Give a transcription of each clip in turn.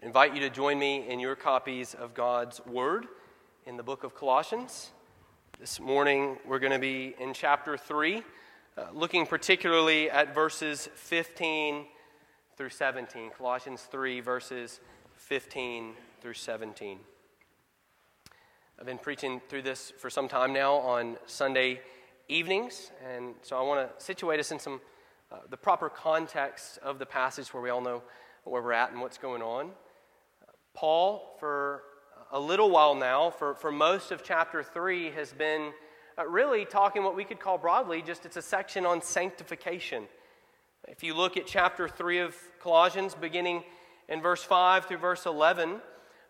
Invite you to join me in your copies of God's Word in the book of Colossians. This morning we're going to be in chapter 3, uh, looking particularly at verses 15 through 17. Colossians 3, verses 15 through 17. I've been preaching through this for some time now on Sunday evenings, and so I want to situate us in some uh, the proper context of the passage where we all know where we're at and what's going on. Paul, for a little while now, for, for most of chapter 3, has been uh, really talking what we could call broadly just it's a section on sanctification. If you look at chapter 3 of Colossians, beginning in verse 5 through verse 11,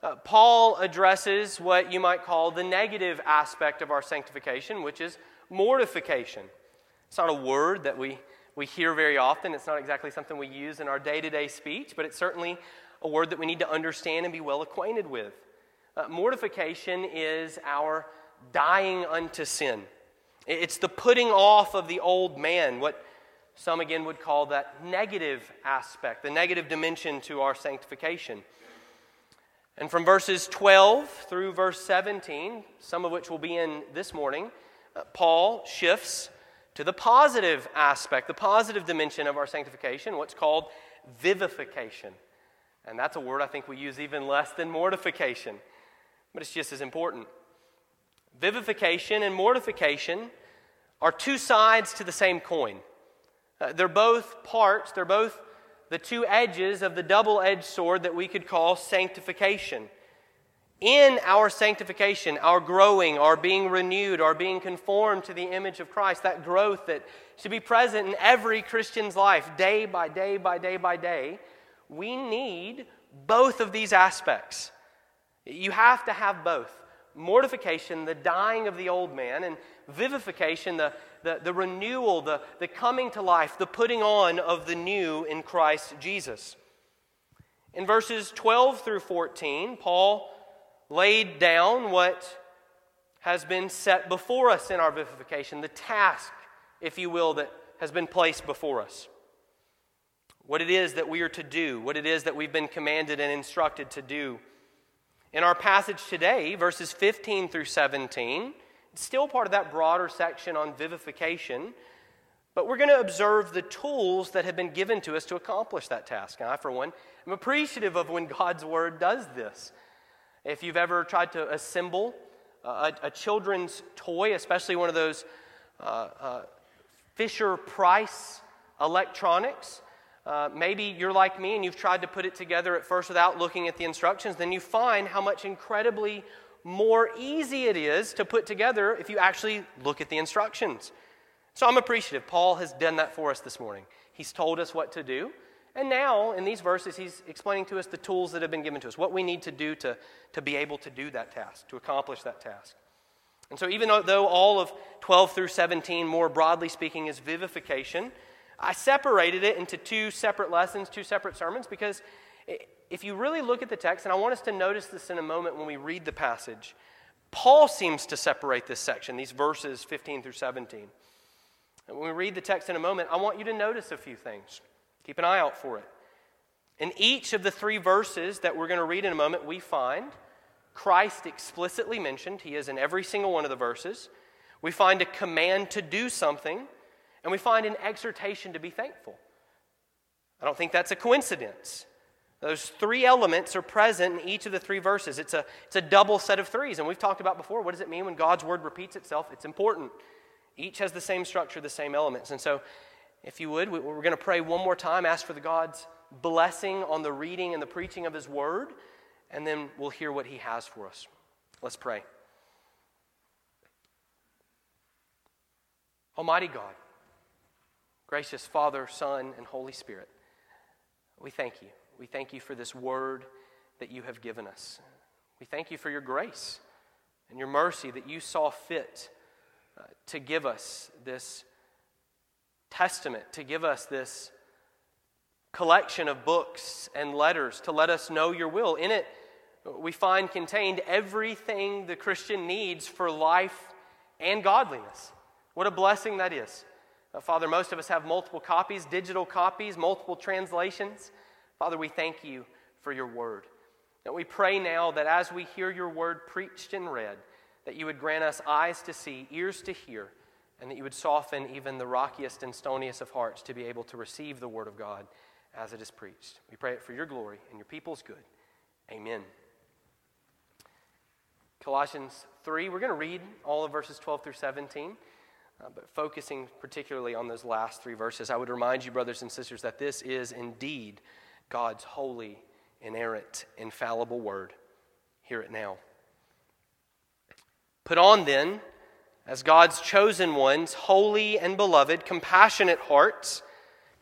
uh, Paul addresses what you might call the negative aspect of our sanctification, which is mortification. It's not a word that we, we hear very often. It's not exactly something we use in our day to day speech, but it's certainly a word that we need to understand and be well acquainted with. Uh, mortification is our dying unto sin. It's the putting off of the old man, what some again would call that negative aspect, the negative dimension to our sanctification. And from verses 12 through verse 17, some of which will be in this morning, uh, Paul shifts to the positive aspect, the positive dimension of our sanctification, what's called vivification. And that's a word I think we use even less than mortification, but it's just as important. Vivification and mortification are two sides to the same coin. Uh, they're both parts, they're both the two edges of the double edged sword that we could call sanctification. In our sanctification, our growing, our being renewed, our being conformed to the image of Christ, that growth that should be present in every Christian's life, day by day by day by day, we need both of these aspects. You have to have both mortification, the dying of the old man, and vivification, the, the, the renewal, the, the coming to life, the putting on of the new in Christ Jesus. In verses 12 through 14, Paul laid down what has been set before us in our vivification, the task, if you will, that has been placed before us what it is that we are to do, what it is that we've been commanded and instructed to do. In our passage today, verses 15 through 17, it's still part of that broader section on vivification, but we're going to observe the tools that have been given to us to accomplish that task. And I, for one, am appreciative of when God's Word does this. If you've ever tried to assemble a, a children's toy, especially one of those uh, uh, Fisher Price electronics, uh, maybe you're like me and you've tried to put it together at first without looking at the instructions, then you find how much incredibly more easy it is to put together if you actually look at the instructions. So I'm appreciative. Paul has done that for us this morning. He's told us what to do. And now, in these verses, he's explaining to us the tools that have been given to us, what we need to do to, to be able to do that task, to accomplish that task. And so, even though all of 12 through 17, more broadly speaking, is vivification, I separated it into two separate lessons, two separate sermons, because if you really look at the text, and I want us to notice this in a moment when we read the passage, Paul seems to separate this section, these verses 15 through 17. And when we read the text in a moment, I want you to notice a few things. Keep an eye out for it. In each of the three verses that we're going to read in a moment, we find Christ explicitly mentioned. He is in every single one of the verses. We find a command to do something and we find an exhortation to be thankful. I don't think that's a coincidence. Those three elements are present in each of the three verses. It's a, it's a double set of threes. And we've talked about before what does it mean when God's word repeats itself? It's important. Each has the same structure, the same elements. And so, if you would, we're going to pray one more time, ask for the God's blessing on the reading and the preaching of his word, and then we'll hear what he has for us. Let's pray. Almighty God, Gracious Father, Son, and Holy Spirit, we thank you. We thank you for this word that you have given us. We thank you for your grace and your mercy that you saw fit uh, to give us this testament, to give us this collection of books and letters to let us know your will. In it, we find contained everything the Christian needs for life and godliness. What a blessing that is. Father, most of us have multiple copies, digital copies, multiple translations. Father, we thank you for your word. And we pray now that as we hear your word preached and read, that you would grant us eyes to see, ears to hear, and that you would soften even the rockiest and stoniest of hearts to be able to receive the word of God as it is preached. We pray it for your glory and your people's good. Amen. Colossians 3, we're going to read all of verses 12 through 17. Uh, but focusing particularly on those last three verses, I would remind you, brothers and sisters, that this is indeed God's holy, inerrant, infallible word. Hear it now. Put on then, as God's chosen ones, holy and beloved, compassionate hearts,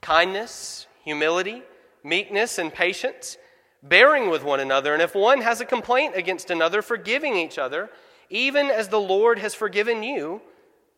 kindness, humility, meekness, and patience, bearing with one another, and if one has a complaint against another, forgiving each other, even as the Lord has forgiven you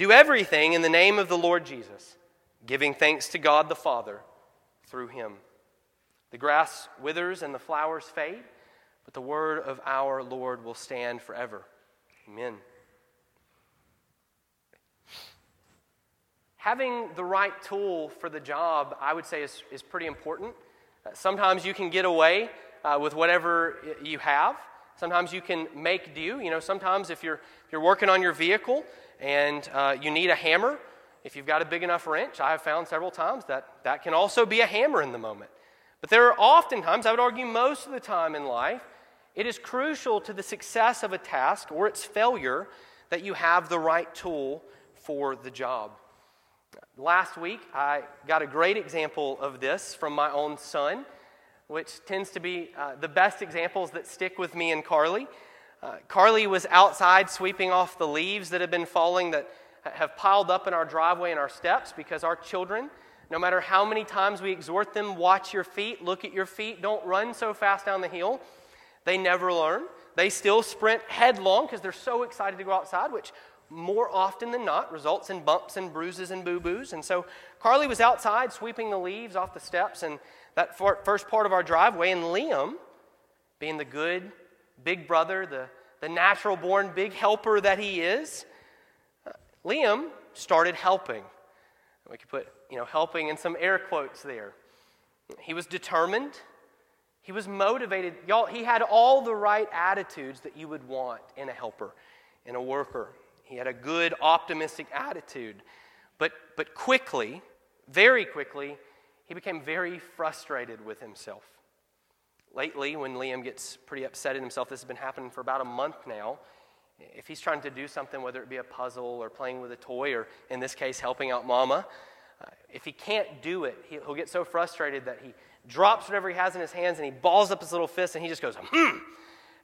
do everything in the name of the Lord Jesus, giving thanks to God the Father through him. The grass withers and the flowers fade, but the word of our Lord will stand forever. Amen. Having the right tool for the job, I would say, is, is pretty important. Uh, sometimes you can get away uh, with whatever you have. Sometimes you can make do. You know, sometimes if you're, if you're working on your vehicle and uh, you need a hammer. If you've got a big enough wrench, I have found several times that that can also be a hammer in the moment. But there are oftentimes, I would argue most of the time in life, it is crucial to the success of a task or its failure that you have the right tool for the job. Last week, I got a great example of this from my own son, which tends to be uh, the best examples that stick with me and Carly. Uh, Carly was outside sweeping off the leaves that have been falling that have piled up in our driveway and our steps because our children, no matter how many times we exhort them, watch your feet, look at your feet, don't run so fast down the hill, they never learn. They still sprint headlong because they're so excited to go outside, which more often than not results in bumps and bruises and boo boos. And so Carly was outside sweeping the leaves off the steps and that first part of our driveway, and Liam, being the good, big brother, the, the natural born big helper that he is, Liam started helping. We could put, you know, helping in some air quotes there. He was determined. He was motivated. Y'all, he had all the right attitudes that you would want in a helper, in a worker. He had a good, optimistic attitude. But, but quickly, very quickly, he became very frustrated with himself lately when Liam gets pretty upset at himself. This has been happening for about a month now. If he's trying to do something, whether it be a puzzle or playing with a toy, or in this case, helping out mama, uh, if he can't do it, he'll get so frustrated that he drops whatever he has in his hands and he balls up his little fist and he just goes, hmm.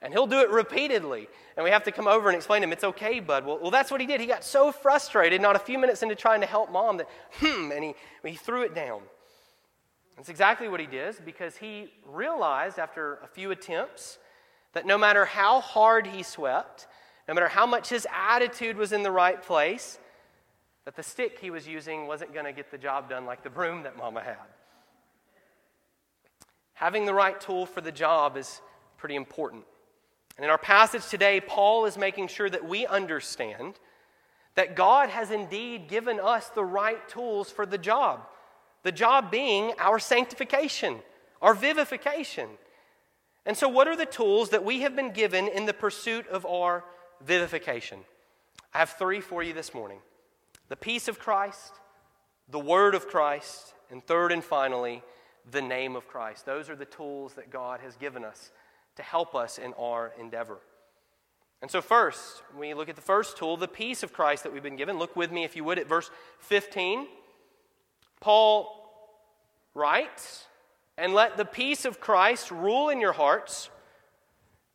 And he'll do it repeatedly. And we have to come over and explain to him, it's okay, bud. Well, well, that's what he did. He got so frustrated, not a few minutes into trying to help mom, that, hmm, and he, he threw it down. That's exactly what he did because he realized after a few attempts that no matter how hard he swept, no matter how much his attitude was in the right place, that the stick he was using wasn't going to get the job done like the broom that mama had. Having the right tool for the job is pretty important. And in our passage today, Paul is making sure that we understand that God has indeed given us the right tools for the job. The job being our sanctification, our vivification. And so, what are the tools that we have been given in the pursuit of our vivification? I have three for you this morning the peace of Christ, the word of Christ, and third and finally, the name of Christ. Those are the tools that God has given us to help us in our endeavor. And so, first, you look at the first tool, the peace of Christ that we've been given, look with me, if you would, at verse 15. Paul writes, And let the peace of Christ rule in your hearts,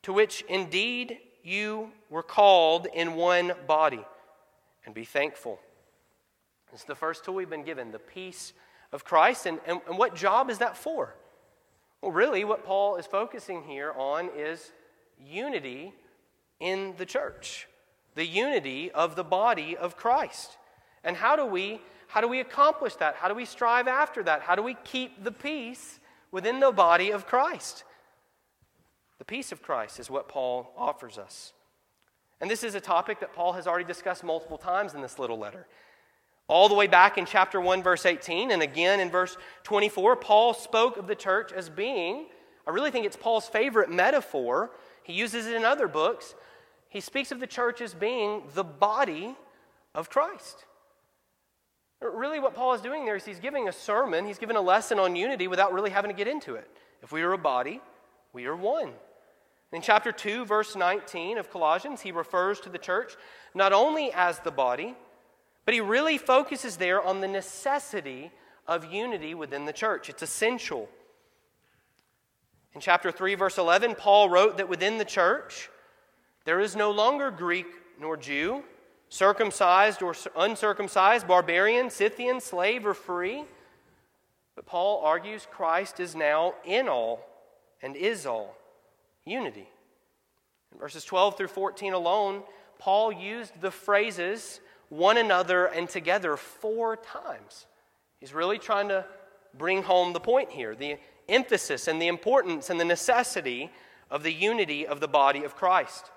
to which indeed you were called in one body, and be thankful. It's the first tool we've been given, the peace of Christ. And, and, and what job is that for? Well, really, what Paul is focusing here on is unity in the church, the unity of the body of Christ. And how do we how do we accomplish that? How do we strive after that? How do we keep the peace within the body of Christ? The peace of Christ is what Paul offers us. And this is a topic that Paul has already discussed multiple times in this little letter. All the way back in chapter 1, verse 18, and again in verse 24, Paul spoke of the church as being, I really think it's Paul's favorite metaphor. He uses it in other books. He speaks of the church as being the body of Christ. Really, what Paul is doing there is he's giving a sermon, he's giving a lesson on unity without really having to get into it. If we are a body, we are one. In chapter 2, verse 19 of Colossians, he refers to the church not only as the body, but he really focuses there on the necessity of unity within the church. It's essential. In chapter 3, verse 11, Paul wrote that within the church, there is no longer Greek nor Jew, circumcised or uncircumcised, barbarian, Scythian, slave, or free. But Paul argues Christ is now in all and is all unity. In verses 12 through 14 alone, Paul used the phrases one another and together four times. He's really trying to bring home the point here the emphasis and the importance and the necessity of the unity of the body of Christ.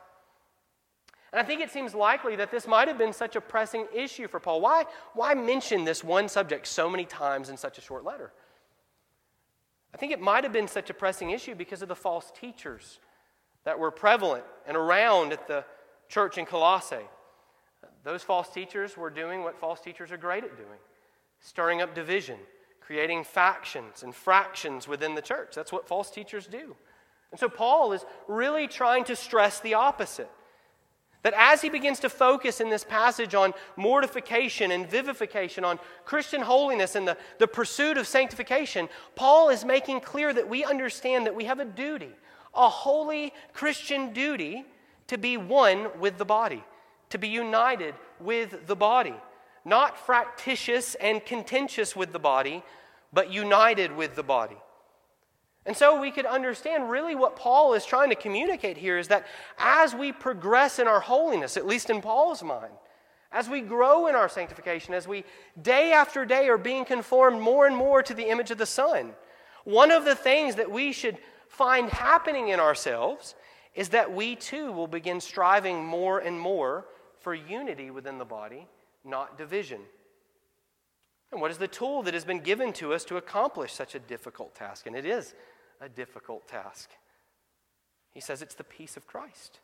And I think it seems likely that this might have been such a pressing issue for Paul. Why, why mention this one subject so many times in such a short letter? I think it might have been such a pressing issue because of the false teachers that were prevalent and around at the church in Colossae. Those false teachers were doing what false teachers are great at doing stirring up division, creating factions and fractions within the church. That's what false teachers do. And so Paul is really trying to stress the opposite. That as he begins to focus in this passage on mortification and vivification, on Christian holiness and the, the pursuit of sanctification, Paul is making clear that we understand that we have a duty, a holy Christian duty, to be one with the body, to be united with the body. Not fractious and contentious with the body, but united with the body. And so we could understand really what Paul is trying to communicate here is that as we progress in our holiness, at least in Paul's mind, as we grow in our sanctification, as we day after day are being conformed more and more to the image of the Son, one of the things that we should find happening in ourselves is that we too will begin striving more and more for unity within the body, not division. And what is the tool that has been given to us to accomplish such a difficult task? And it is a difficult task. He says it's the peace of Christ.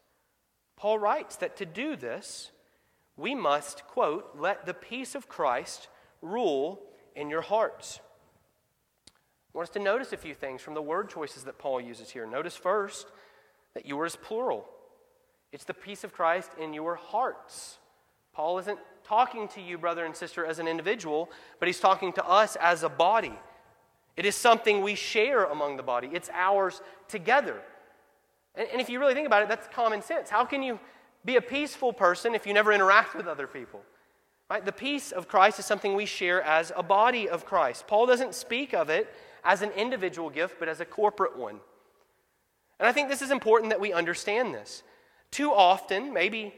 Paul writes that to do this, we must, quote, let the peace of Christ rule in your hearts. I want us to notice a few things from the word choices that Paul uses here. Notice first that yours plural. It's the peace of Christ in your hearts. Paul isn't talking to you, brother and sister, as an individual, but he's talking to us as a body. It is something we share among the body, it's ours together. And, and, if you really think about it, that's common sense. How can you be a peaceful person if you never interact with other people? Right? The peace of Christ is something we share as a body of Christ. Paul doesn't speak of it as an individual gift, but as a corporate one. And I think this is important that we understand this. Too often, maybe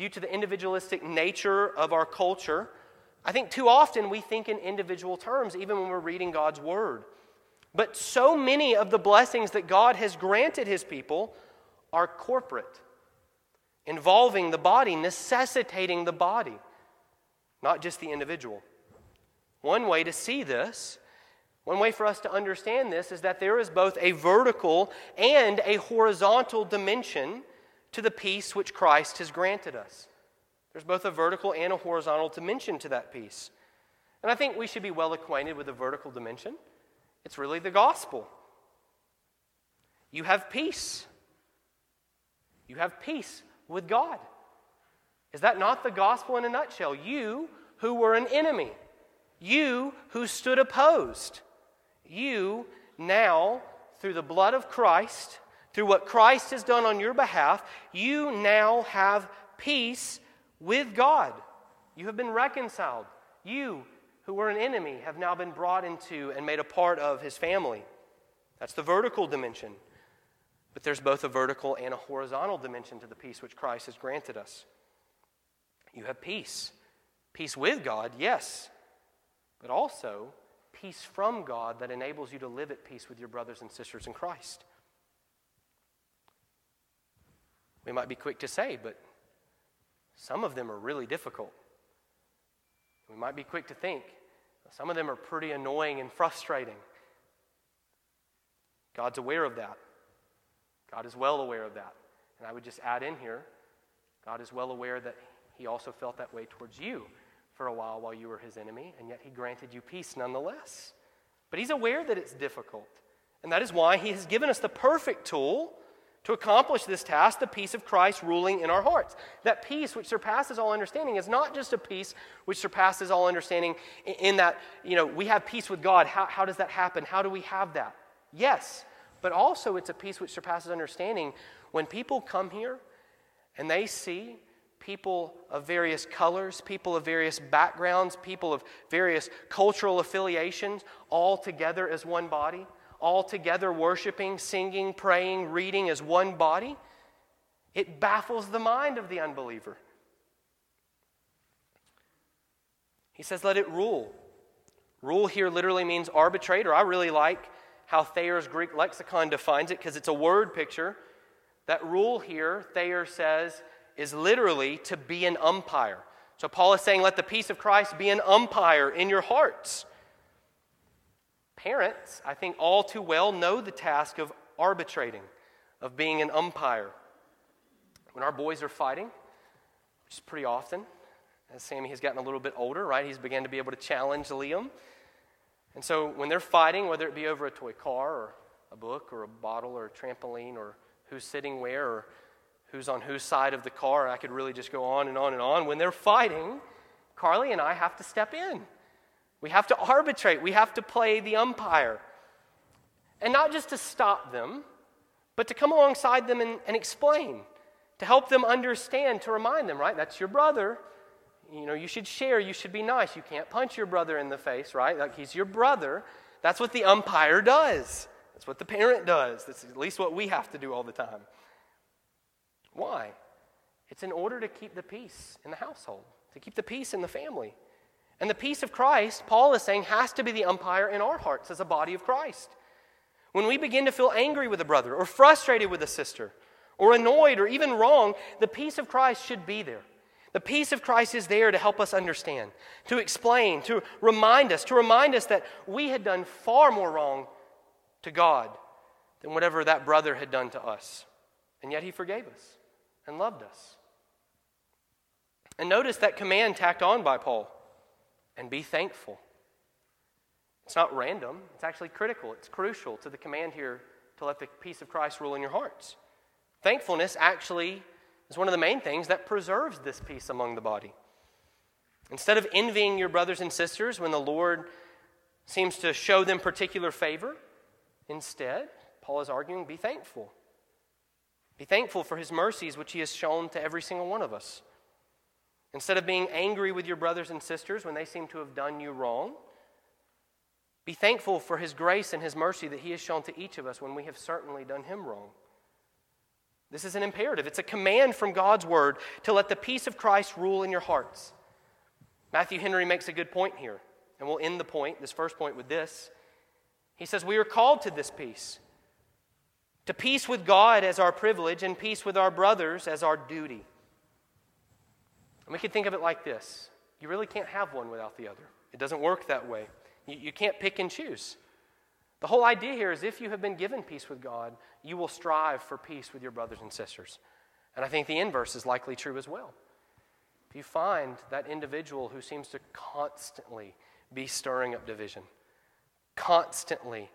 due to the individualistic nature of our culture, I think too often we think in individual terms, even when we're reading God's Word. But so many of the blessings that God has granted His people are corporate, involving the body, necessitating the body, not just the individual. One way to see this, one way for us to understand this, is that there is both a vertical and a horizontal dimension to the peace which Christ has granted us. There's both a vertical and a horizontal dimension to that peace. And I think we should be well acquainted with the vertical dimension. It's really the gospel. You have peace. You have peace with God. Is that not the gospel in a nutshell? You who were an enemy, you who stood opposed, you now, through the blood of Christ, through what Christ has done on your behalf, you now have peace with God. You have been reconciled. You, who were an enemy, have now been brought into and made a part of his family. That's the vertical dimension. But there's both a vertical and a horizontal dimension to the peace which Christ has granted us. You have peace. Peace with God, yes, but also peace from God that enables you to live at peace with your brothers and sisters in Christ. We might be quick to say, but some of them are really difficult. We might be quick to think, some of them are pretty annoying and frustrating. God's aware of that. God is well aware of that. And I would just add in here God is well aware that He also felt that way towards you for a while while you were His enemy, and yet He granted you peace nonetheless. But He's aware that it's difficult. And that is why He has given us the perfect tool to accomplish this task the peace of Christ ruling in our hearts. That peace which surpasses all understanding is not just a peace which surpasses all understanding in that, you know, we have peace with God. How, how does that happen? How do we have that? Yes, but also it's a peace which surpasses understanding when people come here and they see people of various colors, people of various backgrounds, people of various cultural affiliations, all together as one body, all together worshiping, singing, praying, reading as one body. It baffles the mind of the unbeliever. He says, let it rule. Rule here literally means arbitrate, or I really like how Thayer's Greek lexicon defines it because it's a word picture. That rule here, Thayer says, is literally to be an umpire. So Paul is saying, let the peace of Christ be an umpire in your hearts. Parents, I think all too well know the task of arbitrating, of being an umpire. When our boys are fighting, which is pretty often, as Sammy has gotten a little bit older, right? He's began to be able to challenge Liam. And so when they're fighting, whether it be over a toy car or a book or a bottle or a trampoline or who's sitting where or who's on whose side of the car, I could really just go on and on and on. When they're fighting, Carly and I have to step in. We have to arbitrate. We have to play the umpire. And not just to stop them, but to come alongside them and, and explain, to help them understand, to remind them, right? That's your brother you know, you should share, you should be nice. You can't punch your brother in the face, right? Like he's your brother. That's what the umpire does. That's what the parent does. That's at least what we have to do all the time. Why? It's in order to keep the peace in the household, to keep the peace in the family. And the peace of Christ, Paul is saying, has to be the umpire in our hearts as a body of Christ. When we begin to feel angry with a brother, or frustrated with a sister, or annoyed, or even wrong, the peace of Christ should be there. The peace of Christ is there to help us understand, to explain, to remind us, to remind us that we had done far more wrong to God than whatever that brother had done to us. And yet he forgave us and loved us. And notice that command tacked on by Paul and be thankful. It's not random, it's actually critical, it's crucial to the command here to let the peace of Christ rule in your hearts. Thankfulness actually is one of the main things that preserves this peace among the body. Instead of envying your brothers and sisters when the Lord seems to show them particular favor, instead, Paul is arguing, be thankful. Be thankful for his mercies, which he has shown to every single one of us. Instead of being angry with your brothers and sisters when they seem to have done you wrong, be thankful for his grace and his mercy that he has shown to each of us when we have certainly done him wrong. This is an imperative. It's a command from God's word to let the peace of Christ rule in your hearts. Matthew Henry makes a good point here, and we'll end the point, this first point, with this. He says, We are called to this peace, to peace with God as our privilege, and peace with our brothers as our duty. And we can think of it like this you really can't have one without the other, it doesn't work that way. You, you can't pick and choose. The whole idea here is if you have been given peace with God, you will strive for peace with your brothers and sisters. And I think the inverse is likely true as well. If you find that individual who seems to constantly be stirring up division, constantly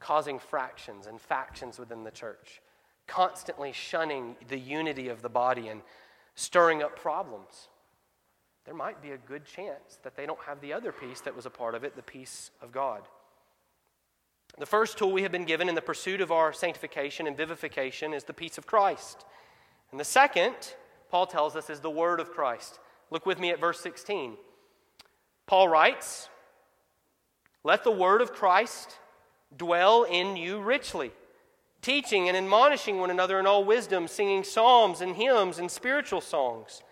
causing fractions and factions within the church, constantly shunning the unity of the body and stirring up problems, there might be a good chance that they don't have the other peace that was a part of it, the peace of God. The first tool we have been given in the pursuit of our sanctification and vivification is the peace of Christ. And the second, Paul tells us, is the word of Christ. Look with me at verse 16. Paul writes, Let the word of Christ dwell in you richly, teaching and admonishing one another in all wisdom, singing psalms and hymns and spiritual songs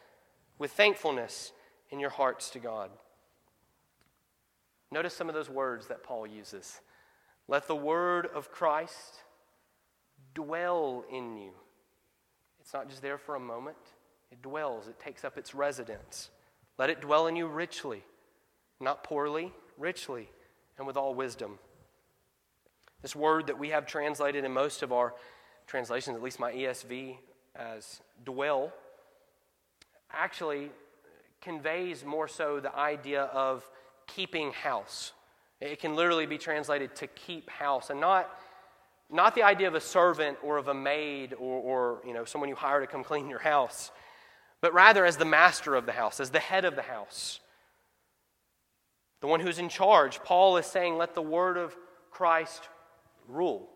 with thankfulness in your hearts to God. Notice some of those words that Paul uses. Let the word of Christ dwell in you. It's not just there for a moment, it dwells, it takes up its residence. Let it dwell in you richly, not poorly, richly, and with all wisdom. This word that we have translated in most of our translations, at least my ESV, as dwell, actually conveys more so the idea of keeping house. It can literally be translated to keep house, and not, not the idea of a servant or of a maid or, or you know, someone you hire to come clean your house, but rather as the master of the house, as the head of the house, the one who's in charge. Paul is saying, let the word of Christ rule.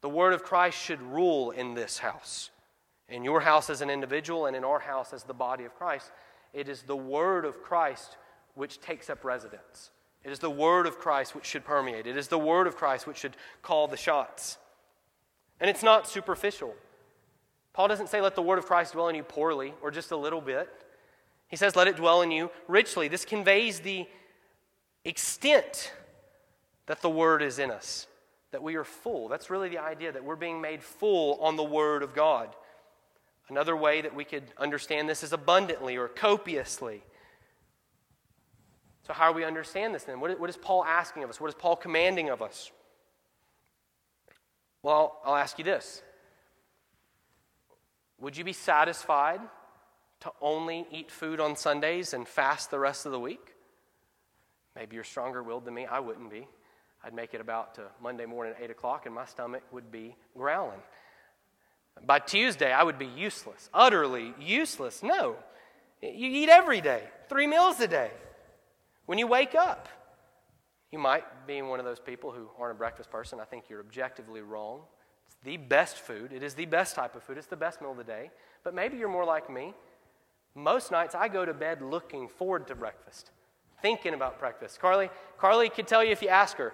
The word of Christ should rule in this house. In your house as an individual and in our house as the body of Christ, it is the word of Christ which takes up residence. It is the word of Christ which should permeate. It is the word of Christ which should call the shots. And it's not superficial. Paul doesn't say, let the word of Christ dwell in you poorly or just a little bit. He says, let it dwell in you richly. This conveys the extent that the word is in us, that we are full. That's really the idea that we're being made full on the word of God. Another way that we could understand this is abundantly or copiously. So, how do we understand this then? What, what is Paul asking of us? What is Paul commanding of us? Well, I'll ask you this Would you be satisfied to only eat food on Sundays and fast the rest of the week? Maybe you're stronger willed than me. I wouldn't be. I'd make it about to Monday morning at 8 o'clock, and my stomach would be growling. By Tuesday, I would be useless, utterly useless. No. You eat every day, three meals a day. When you wake up, you might be one of those people who aren't a breakfast person. I think you're objectively wrong. It's the best food, it is the best type of food, it's the best meal of the day. But maybe you're more like me. Most nights, I go to bed looking forward to breakfast, thinking about breakfast. Carly, Carly could tell you if you ask her.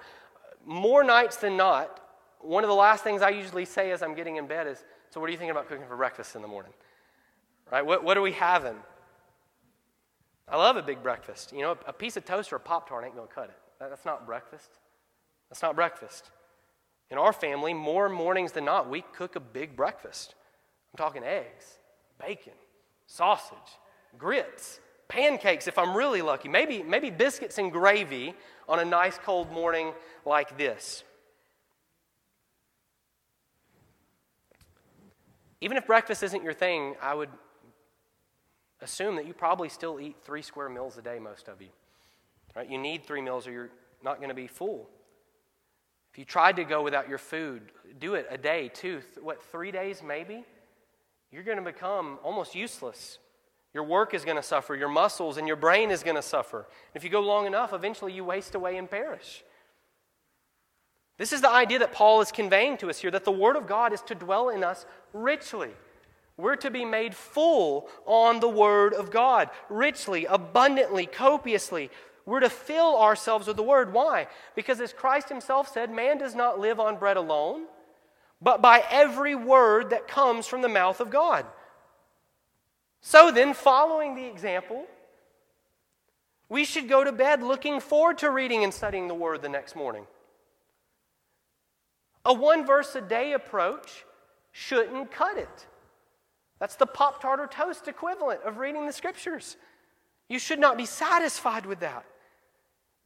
More nights than not, one of the last things I usually say as I'm getting in bed is, So, what are you thinking about cooking for breakfast in the morning? Right? What, what are we having? I love a big breakfast. You know, a piece of toast or a Pop Tart ain't to cut it. That's not breakfast. That's not breakfast. In our family, more mornings than not, we cook a big breakfast. I'm talking eggs, bacon, sausage, grits, pancakes if I'm really lucky, maybe, maybe biscuits and gravy on a nice cold morning like this. Even if breakfast isn't your thing, I would assume that you probably still eat three square meals a day, most of you. Right? You need three meals or you're not going to be full. If you tried to go without your food, do it a day, two, th- what, three days maybe? You're going to become almost useless. Your work is going to suffer, your muscles and your brain is going to suffer. If you go long enough, eventually you waste away and perish. This is the idea that Paul is conveying to us here that the Word of God is to dwell in us richly. We're to be made full on the Word of God, richly, abundantly, copiously. We're to fill ourselves with the Word. Why? Because as Christ Himself said, man does not live on bread alone, but by every word that comes from the mouth of God. So then, following the example, we should go to bed looking forward to reading and studying the Word the next morning. A one verse a day approach shouldn't cut it. That's the Pop Tart or toast equivalent of reading the scriptures. You should not be satisfied with that.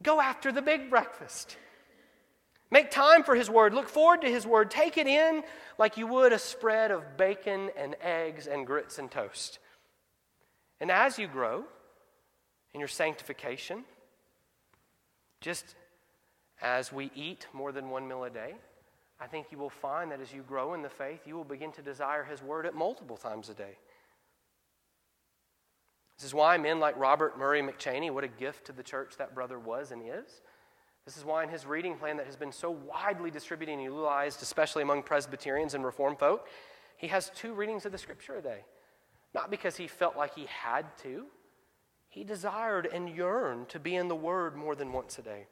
Go after the big breakfast. Make time for His Word. Look forward to His Word. Take it in like you would a spread of bacon and eggs and grits and toast. And as you grow in your sanctification, just as we eat more than one meal a day, I think you will find that as you grow in the faith, you will begin to desire His Word at multiple times a day. This is why men like Robert Murray McCheyne, what a gift to the church that brother was and is. This is why in his reading plan that has been so widely distributed and utilized, especially among Presbyterians and Reformed folk, he has two readings of the Scripture a day. Not because he felt like he had to, he desired and yearned to be in the Word more than once a day.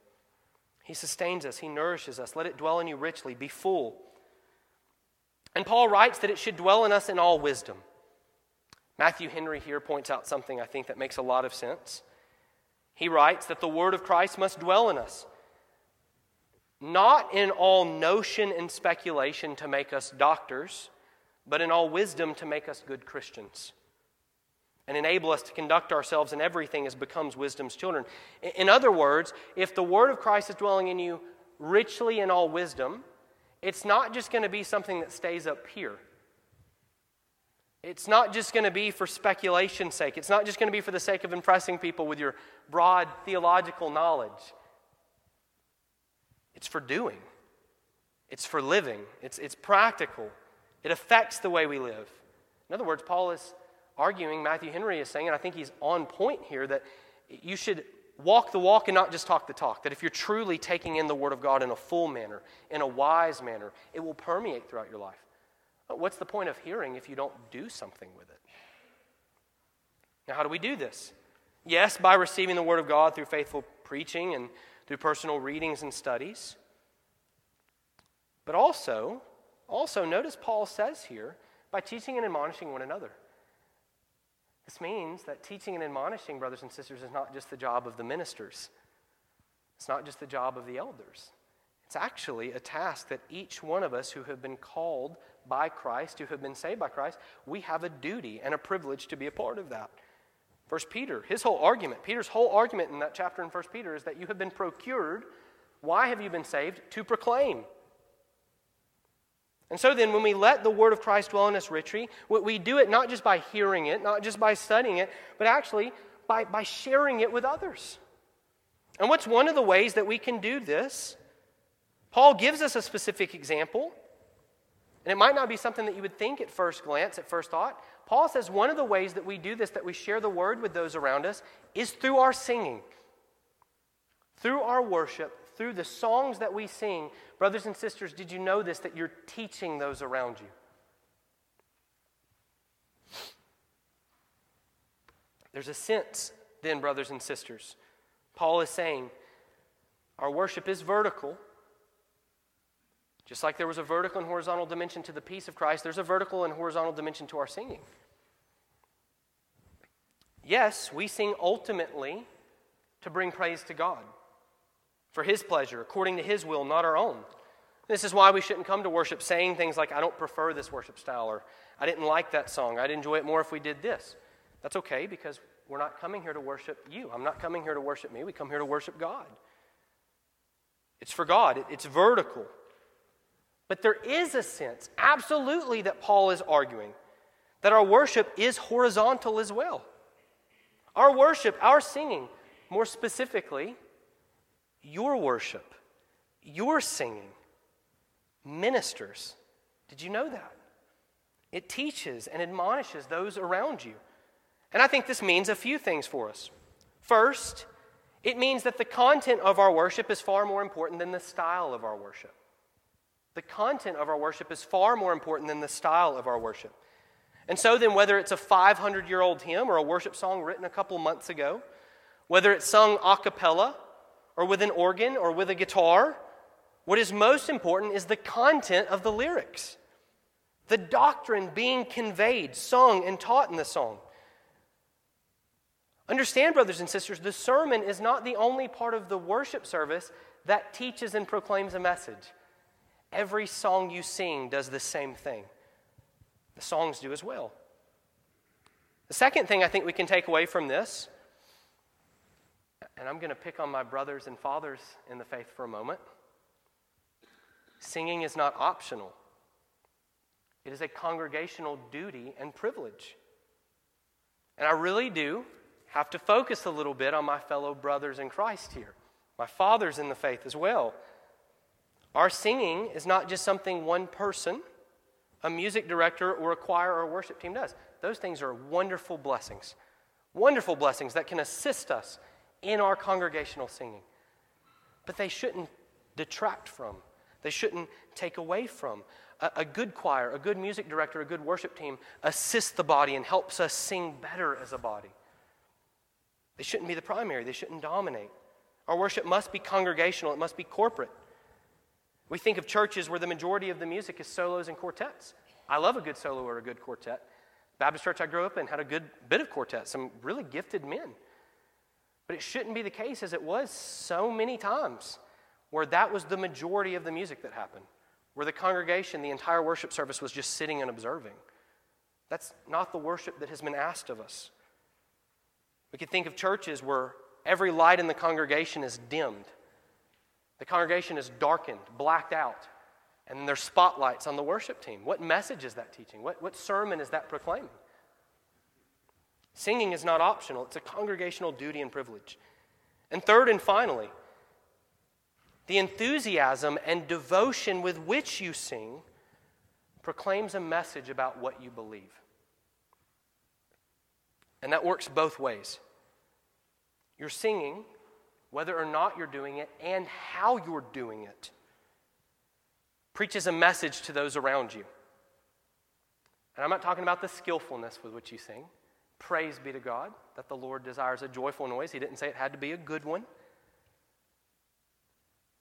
He sustains us, He nourishes us. Let it dwell in you richly. Be full. And Paul writes that it should dwell in us in all wisdom. Matthew Henry here points out something I think that makes a lot of sense. He writes that the word of Christ must dwell in us, not in all notion and speculation to make us doctors, but in all wisdom to make us good Christians and enable us to conduct ourselves in everything as becomes wisdom's children. In other words, if the word of Christ is dwelling in you richly in all wisdom, it's not just going to be something that stays up here. It's not just going to be for speculation's sake. It's not just going to be for the sake of impressing people with your broad theological knowledge. It's for doing, it's for living, it's, it's practical. It affects the way we live. In other words, Paul is arguing, Matthew Henry is saying, and I think he's on point here, that you should walk the walk and not just talk the talk. That if you're truly taking in the Word of God in a full manner, in a wise manner, it will permeate throughout your life. But what's the point of hearing if you don't do something with it? Now, how do we do this? Yes, by receiving the Word of God through faithful preaching and through personal readings and studies. But also, also notice Paul says here, by teaching and admonishing one another. This means that teaching and admonishing brothers and sisters is not just the job of the ministers, it's not just the job of the elders. It's actually a task that each one of us who have been called by Christ, who have been saved by Christ, we have a duty and a privilege to be a part of that. First Peter, his whole argument, Peter's whole argument in that chapter in First Peter is that you have been procured. Why have you been saved? To proclaim. And so then, when we let the word of Christ dwell in us richly, we do it not just by hearing it, not just by studying it, but actually by, by sharing it with others. And what's one of the ways that we can do this? Paul gives us a specific example. And it might not be something that you would think at first glance, at first thought. Paul says one of the ways that we do this, that we share the word with those around us, is through our singing, through our worship, through the songs that we sing, brothers and sisters, did you know this that you're teaching those around you? There's a sense, then, brothers and sisters. Paul is saying our worship is vertical. Just like there was a vertical and horizontal dimension to the peace of Christ, there's a vertical and horizontal dimension to our singing. Yes, we sing ultimately to bring praise to God for His pleasure, according to His will, not our own. This is why we shouldn't come to worship saying things like, I don't prefer this worship style, or I didn't like that song. I'd enjoy it more if we did this. That's okay because we're not coming here to worship you. I'm not coming here to worship me. We come here to worship God. It's for God, it's vertical. But there is a sense, absolutely, that Paul is arguing that our worship is horizontal as well. Our worship, our singing, more specifically, your worship, your singing ministers. Did you know that? It teaches and admonishes those around you. And I think this means a few things for us. First, it means that the content of our worship is far more important than the style of our worship. The content of our worship is far more important than the style of our worship. And so, then, whether it's a 500 year old hymn or a worship song written a couple months ago, whether it's sung a cappella or with an organ or with a guitar. What is most important is the content of the lyrics, the doctrine being conveyed, sung, and taught in the song. Understand, brothers and sisters, the sermon is not the only part of the worship service that teaches and proclaims a message. Every song you sing does the same thing. The songs do as well. The second thing I think we can take away from this and I'm going to pick on my brothers and fathers in the faith for a moment. Singing is not optional, it is a congregational duty and privilege. And I really do have to focus a little bit on my fellow brothers in Christ here, my fathers in the faith as well. Our singing is not just something one person, a music director, or a choir or a worship team does. Those things are wonderful blessings. Wonderful blessings that can assist us in our congregational singing. But they shouldn't detract from, they shouldn't take away from. A, a, good choir, a good music director, a good worship team assists the body and helps us sing better as a body. They shouldn't be the primary, they shouldn't dominate. Our worship must be congregational, it must be corporate. We think of churches where the majority of the music is solos and quartets. I love a good solo or a good quartet. Baptist church I grew up in had a good bit of quartet, some really gifted men. But it shouldn't be the case as it was so many times where that was the majority of the music that happened, where the congregation, the entire worship service was just sitting and observing. That's not the worship that has been asked of us. We could think of churches where every light in the congregation is dimmed. The congregation is darkened, blacked out, and there's spotlights on the worship team. What message is that teaching? What, what sermon is that proclaiming? Singing is not optional, it's a congregational duty and privilege. And third and finally, the enthusiasm and devotion with which you sing proclaims a message about what you believe. And that works both ways. You're singing, whether or not you're doing it, and how you're doing it, preaches a message to those around you. And I'm not talking about the skillfulness with which you sing. Praise be to God that the Lord desires a joyful noise. He didn't say it had to be a good one.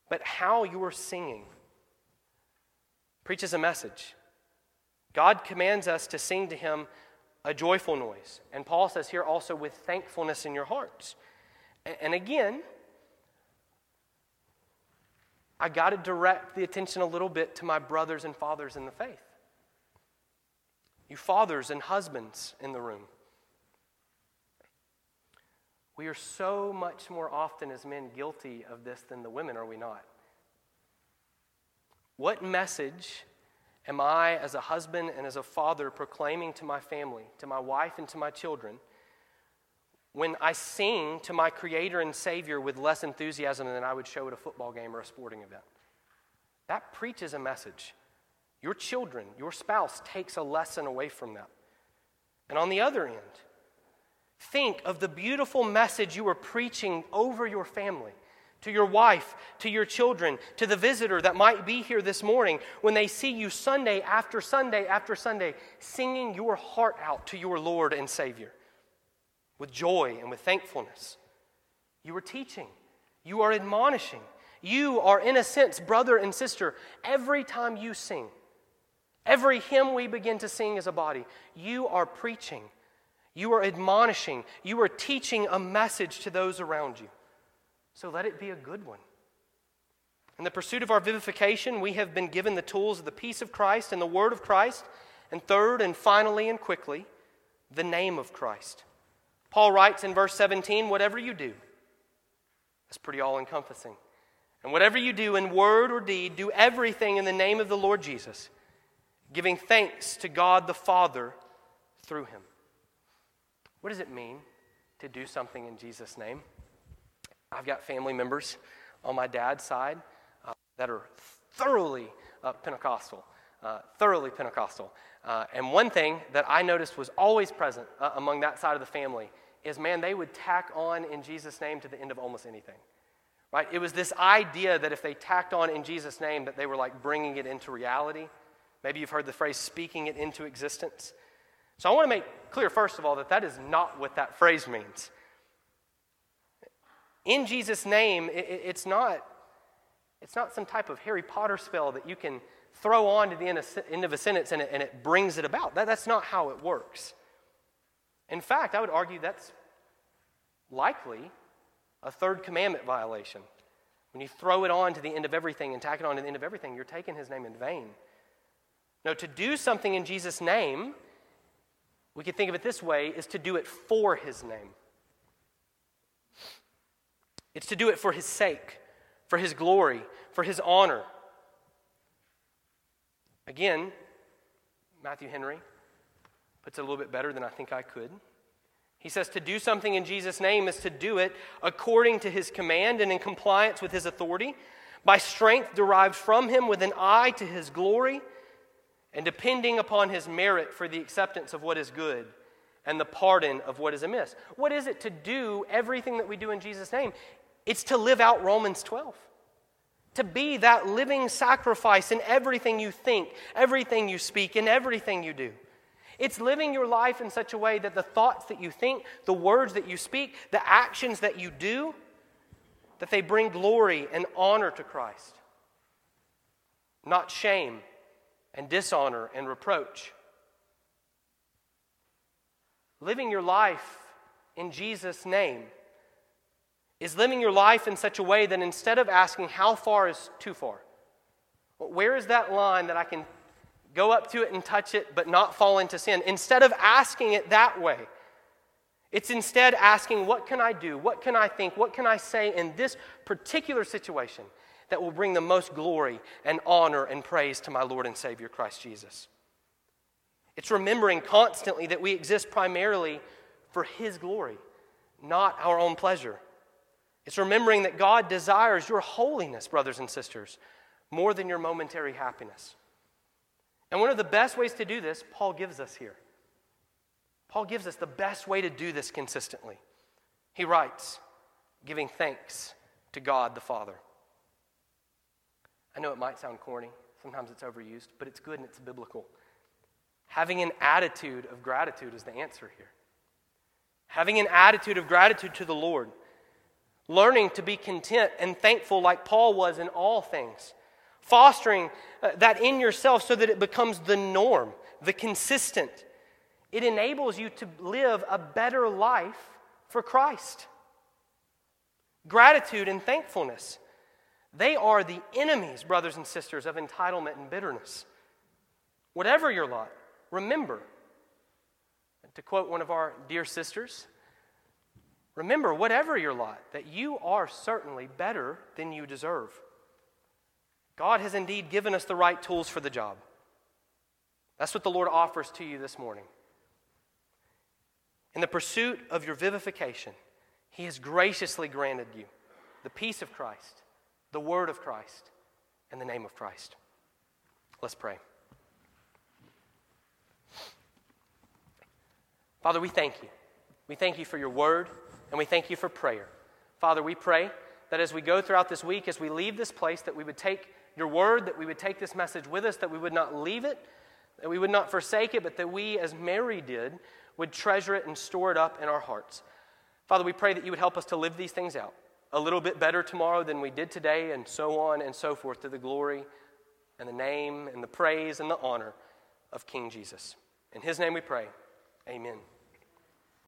But how you are singing preaches a message. God commands us to sing to Him a joyful noise. And Paul says here also with thankfulness in your hearts. And again, I got to direct the attention a little bit to my brothers and fathers in the faith. You fathers and husbands in the room. We are so much more often as men guilty of this than the women, are we not? What message am I, as a husband and as a father, proclaiming to my family, to my wife, and to my children when I sing to my Creator and Savior with less enthusiasm than I would show at a football game or a sporting event? That preaches a message. Your children, your spouse takes a lesson away from that. And on the other end, think of the beautiful message you are preaching over your family to your wife, to your children, to the visitor that might be here this morning when they see you Sunday after Sunday after Sunday singing your heart out to your Lord and Savior with joy and with thankfulness. You are teaching, you are admonishing, you are, in a sense, brother and sister, every time you sing. Every hymn we begin to sing as a body, you are preaching, you are admonishing, you are teaching a message to those around you. So let it be a good one. In the pursuit of our vivification, we have been given the tools of the peace of Christ and the word of Christ. And third and finally and quickly, the name of Christ. Paul writes in verse 17, whatever you do, that's pretty all encompassing. And whatever you do in word or deed, do everything in the name of the Lord Jesus, giving thanks to God the Father through him. What does it mean to do something in Jesus' name? I've got family members on my dad's side uh, that are thoroughly uh, Pentecostal, uh, thoroughly Pentecostal. Uh, and one thing that I noticed was always present uh, among that side of the family is man, they would tack on in Jesus' name to the end of almost anything. Right? It was this idea that if they tacked on in Jesus' name, that they were like bringing it into reality. Maybe you've heard the phrase speaking it into existence. So I want to make clear, first of all, that that is not what that phrase means in Jesus' name, it, it's, not, it's not some type of Harry Potter spell that you can throw on to the end of, end of a sentence and it, and it brings it about. That, that's not how it works. In fact, I would argue that's likely a third commandment violation. When you throw it on to the end of everything and tack it on to the end of everything, you're taking his name in vain. No, to do something in Jesus' name, we could think of it this way, is to do it for his name. It's to do it for His sake, for His glory, for His honor. Again, Matthew Henry puts it a little bit better than I think I could. He says to do something in Jesus' name is to do it according to his command and in compliance with his authority, by strength derived from him with an eye to his glory, and depending upon his merit for the acceptance of what is good and the pardon of what is amiss. What is it to do everything that we do in Jesus' name? It's to live out Romans 12. To be that living sacrifice in everything you think, everything you speak, and everything you do. It's living your life in such a way that the thoughts that you think, the words that you speak, the actions that you do that they bring glory and honor to Christ, not shame and dishonor and reproach. Living your life in Jesus' name is living your life in such a way that instead of asking how far is too far, where is that line that I can go up to it and touch it but not fall into sin, instead of asking it that way, it's instead asking, What can I do? What can I think? What can I say in this particular situation that will bring the most glory and honor and praise to my Lord and Savior Christ Jesus? It's remembering constantly that we exist primarily for His glory, not our own pleasure. It's remembering that God desires your holiness, brothers and sisters, more than your momentary happiness. And one of the best ways to do this, Paul gives us here. Paul gives us the best way to do this consistently. He writes, giving thanks to God the Father. I know it might sound corny, sometimes it's overused, but it's good and it's biblical. Having an attitude of gratitude is the answer here. Having an attitude of gratitude to the Lord. Learning to be content and thankful like Paul was in all things. Fostering uh, that in yourself so that it becomes the norm, the consistent. It enables you to live a better life for Christ. Gratitude and thankfulness. They are the enemies, brothers and sisters, of entitlement and bitterness. Whatever your lot, remember, to quote one of our dear sisters, remember, whatever your lot, that you are certainly better than you deserve. God has indeed given us the right tools for the job. That's what the Lord offers to you this morning. In the pursuit of your vivification, He has graciously granted you the peace of Christ, the word of Christ, and the name of Christ. Let's pray. Father, we thank you. We thank you for your word, and we thank you for prayer. Father, we pray that as we go throughout this week, as we leave this place, that we would take your word, that we would take this message with us, that we would not leave it, that we would not forsake it, but that we, as Mary did, would treasure it and store it up in our hearts. Father, we pray that you would help us to live these things out a little bit better tomorrow than we did today, and so on and so forth, to the glory and the name and the praise and the honor of King Jesus. In his name we pray. Amen.